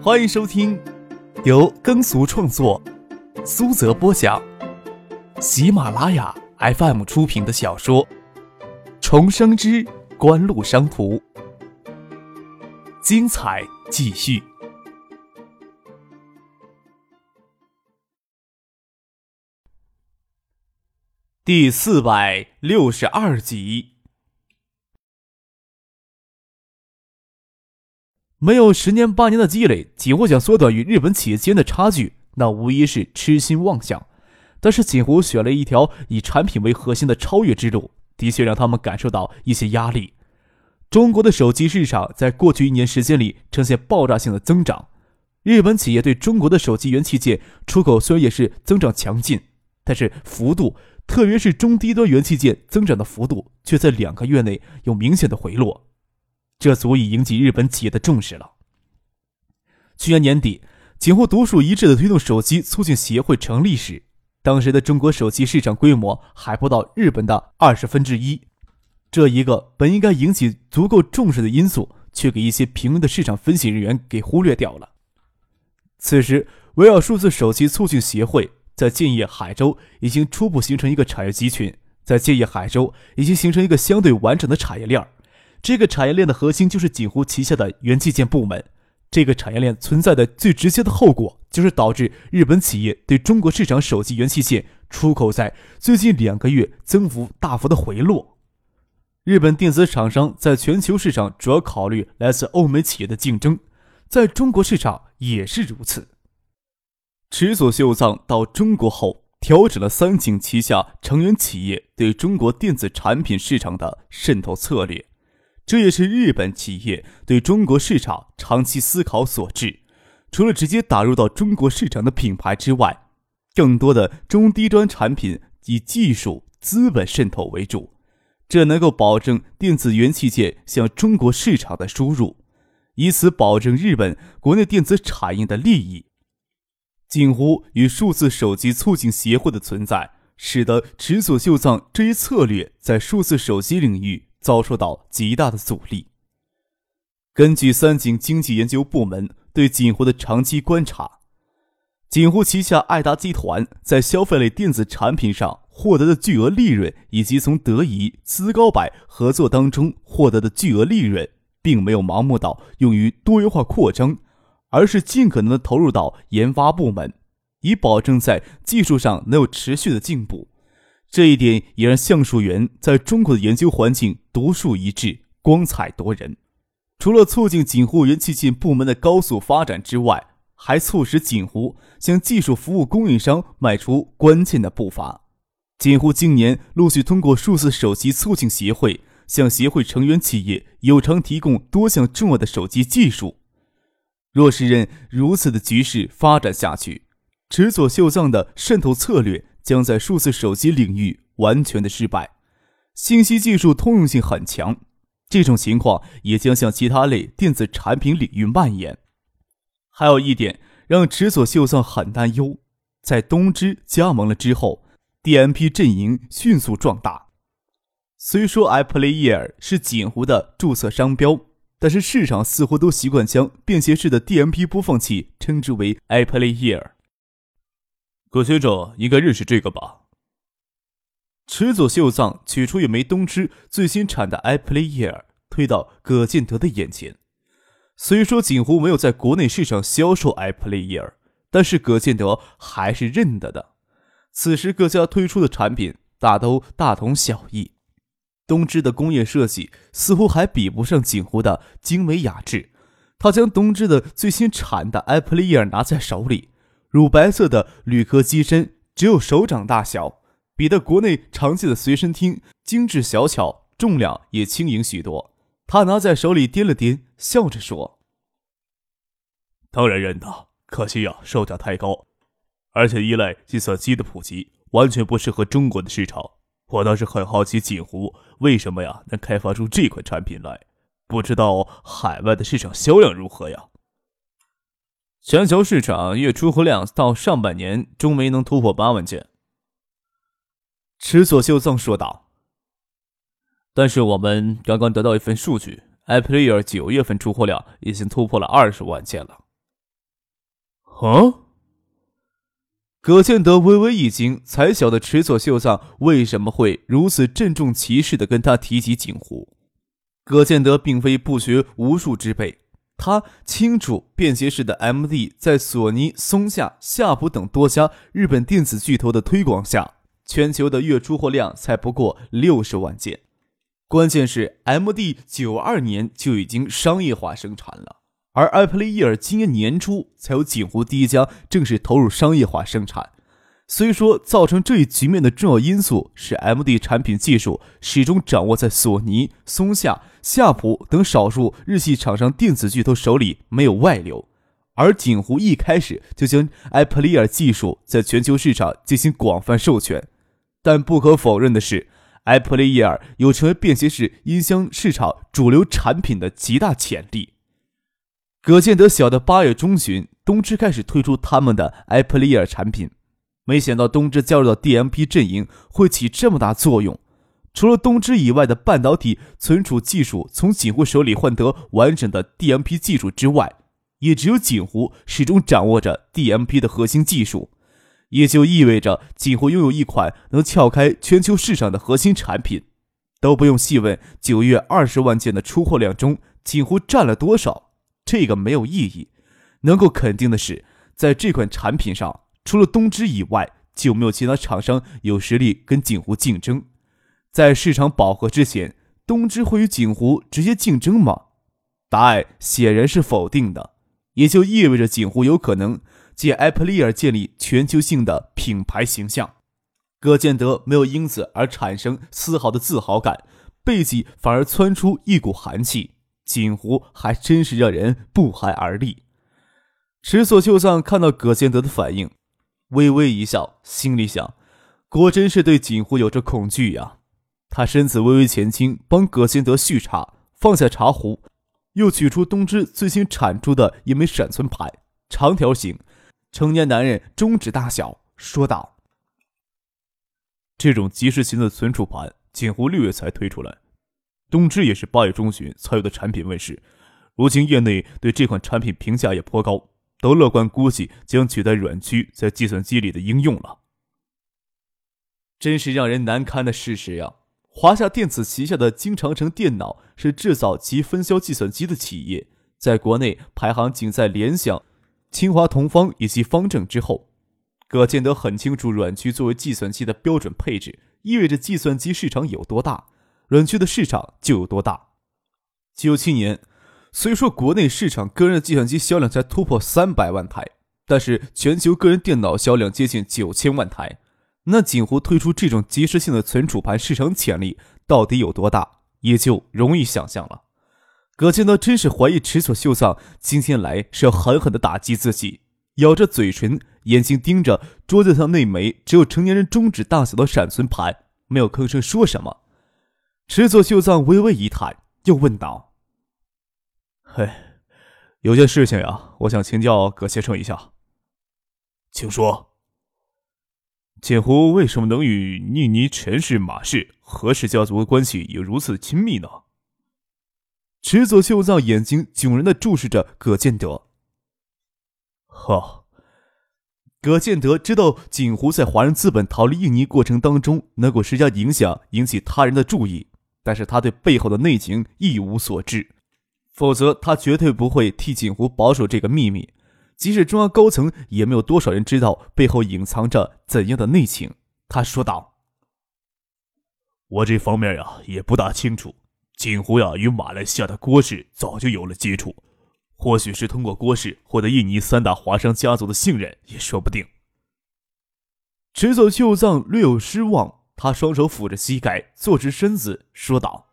欢迎收听由耕俗创作、苏泽播讲、喜马拉雅 FM 出品的小说《重生之官路商途》，精彩继续，第四百六十二集。没有十年八年的积累，锦湖想缩短与日本企业间的差距，那无疑是痴心妄想。但是锦湖选了一条以产品为核心的超越之路，的确让他们感受到一些压力。中国的手机市场在过去一年时间里呈现爆炸性的增长，日本企业对中国的手机元器件出口虽然也是增长强劲，但是幅度，特别是中低端元器件增长的幅度，却在两个月内有明显的回落。这足以引起日本企业的重视了。去年年底，景湖独树一帜的推动手机促进协会成立时，当时的中国手机市场规模还不到日本的二十分之一。这一个本应该引起足够重视的因素，却给一些平庸的市场分析人员给忽略掉了。此时，围绕数字手机促进协会在建业海州已经初步形成一个产业集群，在建业海州已经形成一个相对完整的产业链儿。这个产业链的核心就是锦湖旗下的元器件部门。这个产业链存在的最直接的后果，就是导致日本企业对中国市场手机元器件出口在最近两个月增幅大幅的回落。日本电子厂商在全球市场主要考虑来自欧美企业的竞争，在中国市场也是如此。池佐秀藏到中国后，调整了三井旗下成员企业对中国电子产品市场的渗透策略。这也是日本企业对中国市场长期思考所致。除了直接打入到中国市场的品牌之外，更多的中低端产品以技术、资本渗透为主，这能够保证电子元器件向中国市场的输入，以此保证日本国内电子产业的利益。近乎与数字手机促进协会的存在，使得池所秀藏这一策略在数字手机领域。遭受到极大的阻力。根据三井经济研究部门对锦湖的长期观察，锦湖旗下爱达集团在消费类电子产品上获得的巨额利润，以及从德仪、资高百合作当中获得的巨额利润，并没有盲目到用于多元化扩张，而是尽可能的投入到研发部门，以保证在技术上能有持续的进步。这一点也让橡树园在中国的研究环境独树一帜、光彩夺人。除了促进锦湖元器件部门的高速发展之外，还促使锦湖向技术服务供应商迈出关键的步伐。锦湖今年陆续通过数字手机促进协会，向协会成员企业有偿提供多项重要的手机技术。若是任如此的局势发展下去，池佐秀藏的渗透策略。将在数字手机领域完全的失败，信息技术通用性很强，这种情况也将向其他类电子产品领域蔓延。还有一点让池佐秀藏很担忧，在东芝加盟了之后，DMP 阵营迅速壮大。虽说 iPlayer 是锦湖的注册商标，但是市场似乎都习惯将便携式的 DMP 播放器称之为 iPlayer。葛学长应该认识这个吧？池佐秀藏取出一枚东芝最新产的 Apple Ear，推到葛建德的眼前。虽说锦湖没有在国内市场销售 Apple Ear，但是葛建德还是认得的。此时各家推出的产品大都大同小异，东芝的工业设计似乎还比不上锦湖的精美雅致。他将东芝的最新产的 Apple Ear 拿在手里。乳白色的铝壳机身只有手掌大小，比的国内常见的随身听精致小巧，重量也轻盈许多。他拿在手里掂了掂，笑着说：“当然认得，可惜呀，售价太高，而且依赖计算机的普及，完全不适合中国的市场。我倒是很好奇，锦湖为什么呀能开发出这款产品来？不知道海外的市场销量如何呀？”全球市场月出货量到上半年终没能突破八万件。池佐秀藏说道。但是我们刚刚得到一份数据，iPlayer 九月份出货量已经突破了二十万件了。啊！葛建德微微一惊，才晓得池佐秀藏为什么会如此郑重其事的跟他提起景湖。葛建德并非不学无术之辈，他清楚便携式的 MD 在索尼、松下、夏普等多家日本电子巨头的推广下，全球的月出货量才不过六十万件。关键是 MD 九二年就已经商业化生产了。而艾普利伊尔今年年初才有锦湖第一家正式投入商业化生产。虽说造成这一局面的重要因素是 MD 产品技术始终掌握在索尼、松下、夏普等少数日系厂商电子巨头手里，没有外流，而锦湖一开始就将 i p l e a r 技术在全球市场进行广泛授权。但不可否认的是，i p l e a r 有成为便携式音箱市场主流产品的极大潜力。葛建德晓得八月中旬，东芝开始推出他们的 iPlayer 产品，没想到东芝加入到 DMP 阵营会起这么大作用。除了东芝以外的半导体存储技术从锦湖手里换得完整的 DMP 技术之外，也只有锦湖始终掌握着 DMP 的核心技术，也就意味着锦湖拥有一款能撬开全球市场的核心产品。都不用细问，九月二十万件的出货量中，锦湖占了多少。这个没有意义。能够肯定的是，在这款产品上，除了东芝以外，就没有其他厂商有实力跟锦湖竞争。在市场饱和之前，东芝会与锦湖直接竞争吗？答案显然是否定的。也就意味着锦湖有可能借艾普利尔建立全球性的品牌形象。葛建德没有因此而产生丝毫的自豪感，背脊反而窜出一股寒气。锦湖还真是让人不寒而栗。池所秀藏看到葛建德的反应，微微一笑，心里想：果真是对锦湖有着恐惧呀。他身子微微前倾，帮葛建德续茶，放下茶壶，又取出东芝最新产出的一枚闪存盘，长条形，成年男人中指大小，说道：“这种即时型的存储盘，锦湖六月才推出来。”东芝也是八月中旬才有的产品问世，如今业内对这款产品评价也颇高，都乐观估计将取代软驱在计算机里的应用了。真是让人难堪的事实呀！华夏电子旗下的金长城电脑是制造及分销计算机的企业，在国内排行仅在联想、清华同方以及方正之后。葛建德很清楚，软驱作为计算机的标准配置，意味着计算机市场有多大。软驱的市场就有多大？九七年，虽说国内市场个人计算机销量才突破三百万台，但是全球个人电脑销量接近九千万台。那锦湖推出这种即时性的存储盘，市场潜力到底有多大，也就容易想象了。葛建德真是怀疑池所秀藏今天来是要狠狠的打击自己，咬着嘴唇，眼睛盯着桌子上那枚只有成年人中指大小的闪存盘，没有吭声说什么。池佐秀藏微微一叹，又问道：“嘿，有件事情呀，我想请教葛先生一下。请说。锦湖为什么能与印尼陈氏、马氏、何氏家族的关系有如此亲密呢？”池佐秀藏眼睛炯然的注视着葛建德。哈，葛建德知道锦湖在华人资本逃离印尼过程当中能够施加影响，引起他人的注意。但是他对背后的内情一无所知，否则他绝对不会替锦湖保守这个秘密。即使中央高层，也没有多少人知道背后隐藏着怎样的内情。他说道：“我这方面呀也不大清楚。锦湖呀与马来西亚的郭氏早就有了接触，或许是通过郭氏获得印尼三大华商家族的信任，也说不定。”池佐秀藏略有失望。他双手抚着膝盖，坐直身子，说道：“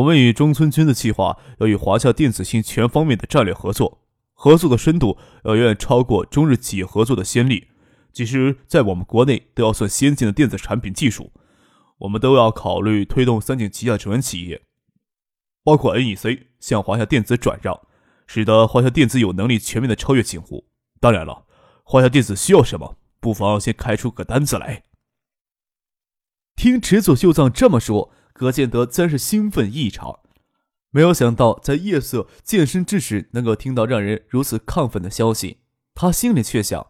我们与中村君的计划要与华夏电子信全方面的战略合作，合作的深度要远远超过中日企业合作的先例。其实在我们国内，都要算先进的电子产品技术。我们都要考虑推动三井旗下成员企业，包括 NEC，向华夏电子转让，使得华夏电子有能力全面的超越景湖。当然了，华夏电子需要什么，不妨先开出个单子来。”听池佐秀藏这么说，葛建德自然是兴奋异常。没有想到在夜色渐深之时，能够听到让人如此亢奋的消息。他心里却想：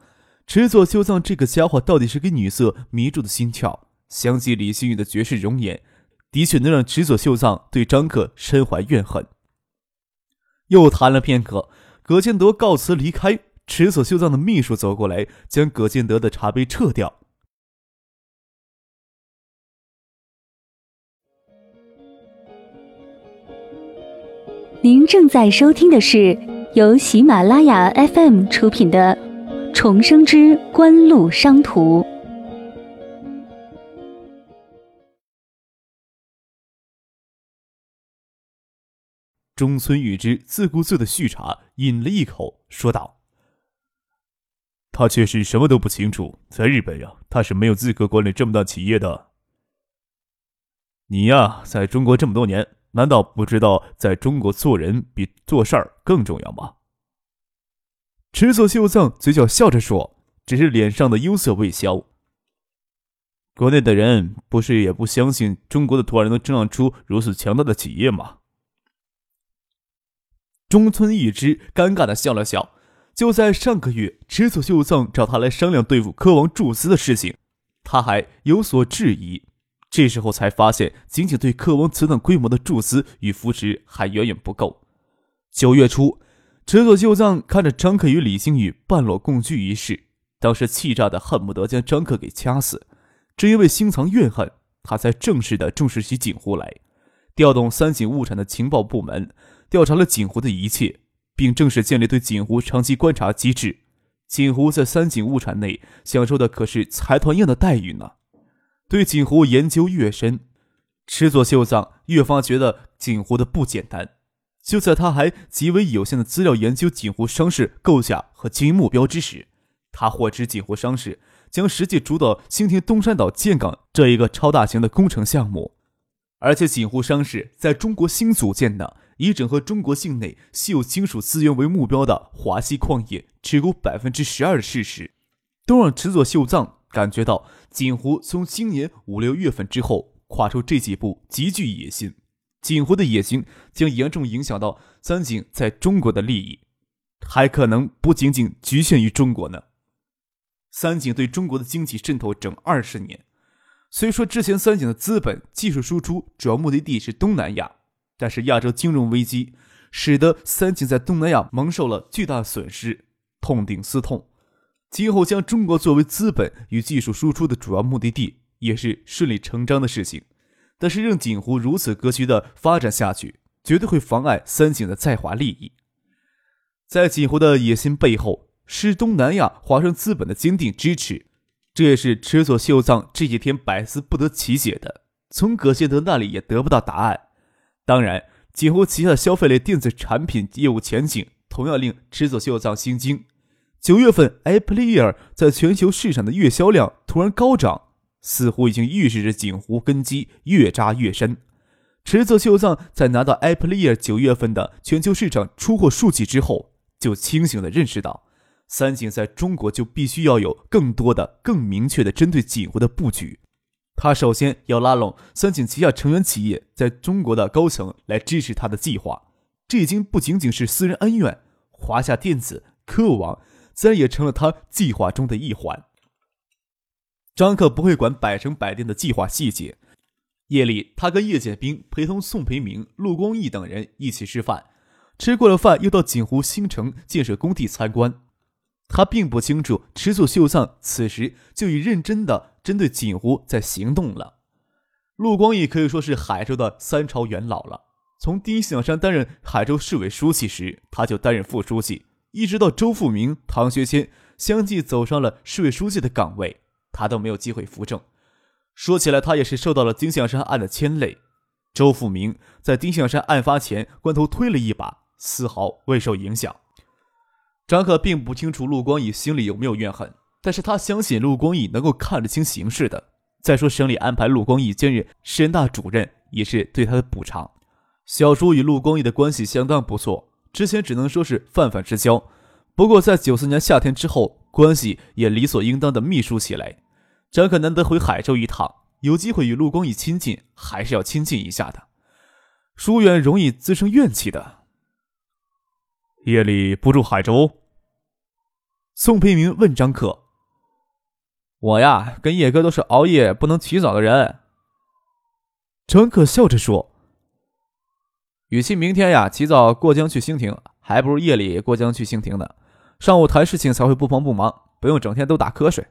池佐秀藏这个家伙到底是给女色迷住的心窍。想起李星宇的绝世容颜，的确能让池佐秀藏对张克深怀怨恨。又谈了片刻，葛建德告辞离开。池佐秀藏的秘书走过来，将葛建德的茶杯撤掉。您正在收听的是由喜马拉雅 FM 出品的《重生之官路商途》。中村玉之自顾自的续茶，饮了一口，说道：“他却是什么都不清楚，在日本呀，他是没有资格管理这么大企业的。你呀，在中国这么多年。”难道不知道在中国做人比做事儿更重要吗？池佐秀藏嘴角笑着说，只是脸上的忧色未消。国内的人不是也不相信中国的突然能成长出如此强大的企业吗？中村一之尴尬的笑了笑。就在上个月，池佐秀藏找他来商量对付科王注资的事情，他还有所质疑。这时候才发现，仅仅对克王此等规模的注资与扶持还远远不够。九月初，池佐秀藏看着张克与李星宇半裸共居一室，当时气炸的恨不得将张克给掐死。正因为心藏怨恨，他才正式的重视起锦湖来，调动三井物产的情报部门调查了锦湖的一切，并正式建立对锦湖长期观察机制。锦湖在三井物产内享受的可是财团一样的待遇呢。对锦湖研究越深，池佐秀藏越发觉得锦湖的不简单。就在他还极为有限的资料研究锦湖商事构架和经营目标之时，他获知锦湖商事将实际主导新田东山岛建港这一个超大型的工程项目，而且锦湖商事在中国新组建的以整合中国境内稀有金属资源为目标的华西矿业持股百分之十二的事实，都让池佐秀藏。感觉到锦湖从今年五六月份之后跨出这几步极具野心，锦湖的野心将严重影响到三井在中国的利益，还可能不仅仅局限于中国呢。三井对中国的经济渗透整二十年，虽说之前三井的资本技术输出主要目的地是东南亚，但是亚洲金融危机使得三井在东南亚蒙受了巨大损失，痛定思痛。今后将中国作为资本与技术输出的主要目的地，也是顺理成章的事情。但是，让锦湖如此格局的发展下去，绝对会妨碍三井的在华利益。在锦湖的野心背后，是东南亚华盛资本的坚定支持。这也是池佐秀藏这几天百思不得其解的，从葛谢德那里也得不到答案。当然，锦湖旗下的消费类电子产品业务前景，同样令池佐秀藏心惊。九月份，Apple Ear 在全球市场的月销量突然高涨，似乎已经预示着锦湖根基越扎越深。池泽秀藏在拿到 Apple Ear 九月份的全球市场出货数据之后，就清醒地认识到，三井在中国就必须要有更多的、更明确的针对锦湖的布局。他首先要拉拢三井旗下成员企业在中国的高层来支持他的计划。这已经不仅仅是私人恩怨，华夏电子、科网。自然也成了他计划中的一环。张克不会管百城百店的计划细节。夜里，他跟叶剑兵陪同宋培明、陆光义等人一起吃饭。吃过了饭，又到锦湖新城建设工地参观。他并不清楚池佐秀藏此时就已认真的针对锦湖在行动了。陆光义可以说是海州的三朝元老了。从丁向山担任海州市委书记时，他就担任副书记。一直到周富明、唐学谦相继走上了市委书记的岗位，他都没有机会扶正。说起来，他也是受到了丁向山案的牵累。周富明在丁向山案发前关头推了一把，丝毫未受影响。张可并不清楚陆光义心里有没有怨恨，但是他相信陆光义能够看得清形势的。再说省里安排陆光义兼任市人大主任，也是对他的补偿。小叔与陆光义的关系相当不错。之前只能说是泛泛之交，不过在九四年夏天之后，关系也理所应当的秘书起来。张可难得回海州一趟，有机会与陆光义亲近，还是要亲近一下的。疏远容易滋生怨气的。夜里不住海州。宋培明问张克：“我呀，跟叶哥都是熬夜不能起早的人。”张克笑着说：“与其明天呀起早过江去兴亭，还不如夜里过江去兴亭呢。上午谈事情才会不慌不忙，不用整天都打瞌睡。”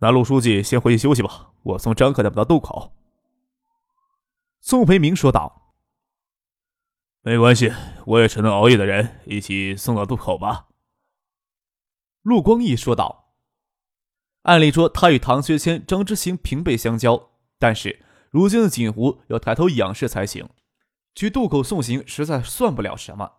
那陆书记先回去休息吧，我送张克他们到渡口。”宋培明说道。“没关系，我也是能熬夜的人，一起送到渡口吧。”陆光义说道。按理说，他与唐学谦、张之行平辈相交，但是如今的锦湖要抬头仰视才行。去渡口送行，实在算不了什么。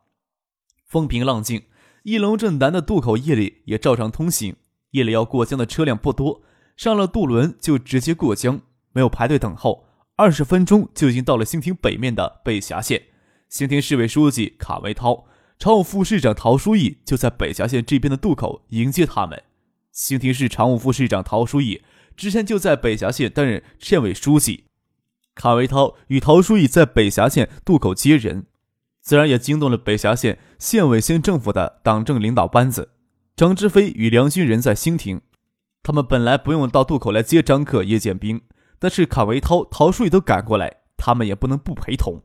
风平浪静，一龙镇南的渡口夜里也照常通行。夜里要过江的车辆不多。上了渡轮就直接过江，没有排队等候，二十分钟就已经到了兴亭北面的北峡县。兴亭市委书记卡维涛、常务副市长陶书义就在北峡县这边的渡口迎接他们。兴亭市常务副市长陶书义之前就在北峡县担任县委书记，卡维涛与陶书义在北峡县渡口接人，自然也惊动了北峡县县委县政府的党政领导班子。张之飞与梁军仁在兴亭。他们本来不用到渡口来接张克、叶剑兵，但是卡维涛、陶书义都赶过来，他们也不能不陪同。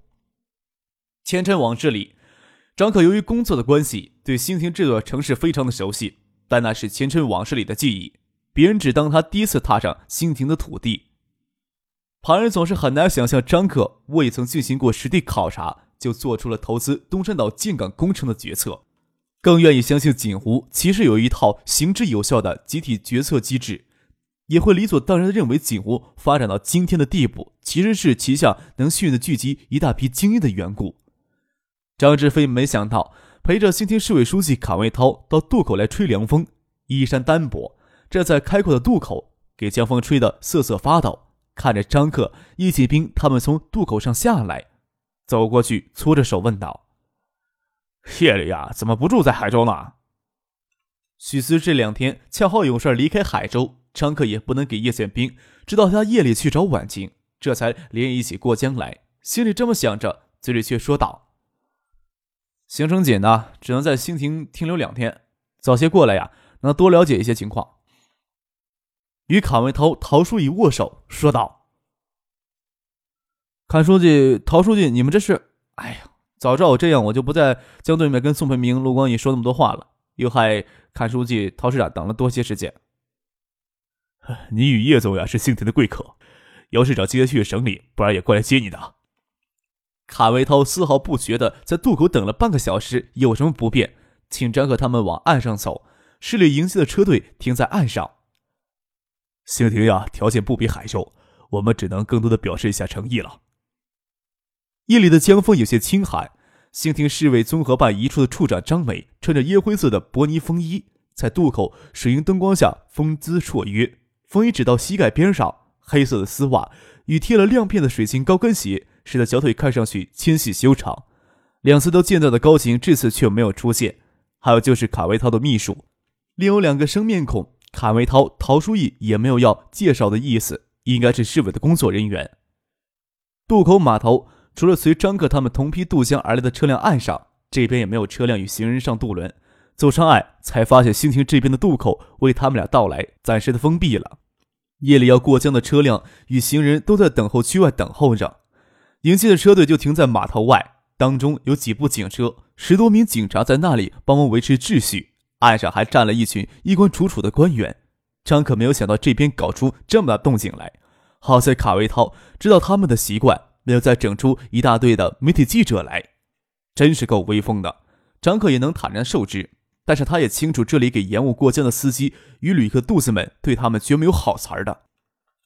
前尘往事里，张克由于工作的关系，对兴亭这座城市非常的熟悉，但那是前尘往事里的记忆，别人只当他第一次踏上兴亭的土地。旁人总是很难想象张克未曾进行过实地考察，就做出了投资东山岛建港工程的决策。更愿意相信锦湖其实有一套行之有效的集体决策机制，也会理所当然的认为锦湖发展到今天的地步，其实是旗下能幸运的聚集一大批精英的缘故。张志飞没想到陪着新天市委书记卡外涛到渡口来吹凉风，衣衫单薄，站在开阔的渡口，给江风吹得瑟瑟发抖。看着张克、叶启兵他们从渡口上下来，走过去搓着手问道。夜里呀，怎么不住在海州呢？许思这两天恰好有事离开海州，张克也不能给叶剑兵知道他夜里去找婉晴，这才连夜一起过江来。心里这么想着，嘴里却说道：“行程紧呢，只能在兴亭停留两天，早些过来呀，能多了解一些情况。”与卡维涛、陶书义握手说道：“阚书记、陶书记，你们这是……哎呀！”早知道我这样，我就不在江对面跟宋培明、陆光义说那么多话了，又害阚书记、陶市长等了多些时间。你与叶总呀是姓田的贵客，姚市长今天去省里，不然也过来接你的。卡维涛丝毫不觉得在渡口等了半个小时有什么不便，请张克他们往岸上走。市里迎接的车队停在岸上。兴亭呀，条件不比海州，我们只能更多的表示一下诚意了。夜里的江风有些清寒，兴亭市委综合办一处的处长张美穿着烟灰色的薄呢风衣，在渡口水银灯光下风姿绰约，风衣只到膝盖边上，黑色的丝袜与贴了亮片的水晶高跟鞋，使得小腿看上去纤细修长。两次都见到的高晴这次却没有出现，还有就是卡维涛的秘书，另有两个生面孔，卡维涛、陶书义也没有要介绍的意思，应该是市委的工作人员。渡口码头。除了随张克他们同批渡江而来的车辆，岸上这边也没有车辆与行人上渡轮。走上岸，才发现兴亭这边的渡口为他们俩到来暂时的封闭了。夜里要过江的车辆与行人都在等候区外等候着。迎接的车队就停在码头外，当中有几部警车，十多名警察在那里帮忙维持秩序。岸上还站了一群衣冠楚楚的官员。张可没有想到这边搞出这么大动静来，好在卡维涛知道他们的习惯。没有再整出一大堆的媒体记者来，真是够威风的。张可也能坦然受之，但是他也清楚这里给延误过江的司机与旅客肚子们对他们绝没有好词儿的。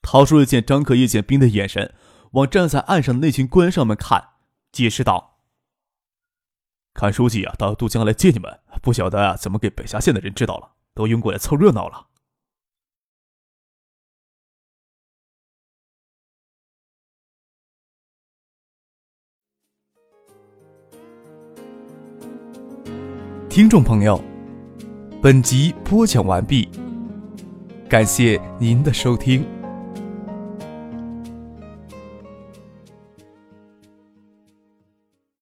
陶书记见张可、叶剑兵的眼神往站在岸上的那群官上面看，解释道：“看书记啊，到渡江来接你们，不晓得啊怎么给北峡县的人知道了，都拥过来凑热闹了。”听众朋友，本集播讲完毕，感谢您的收听。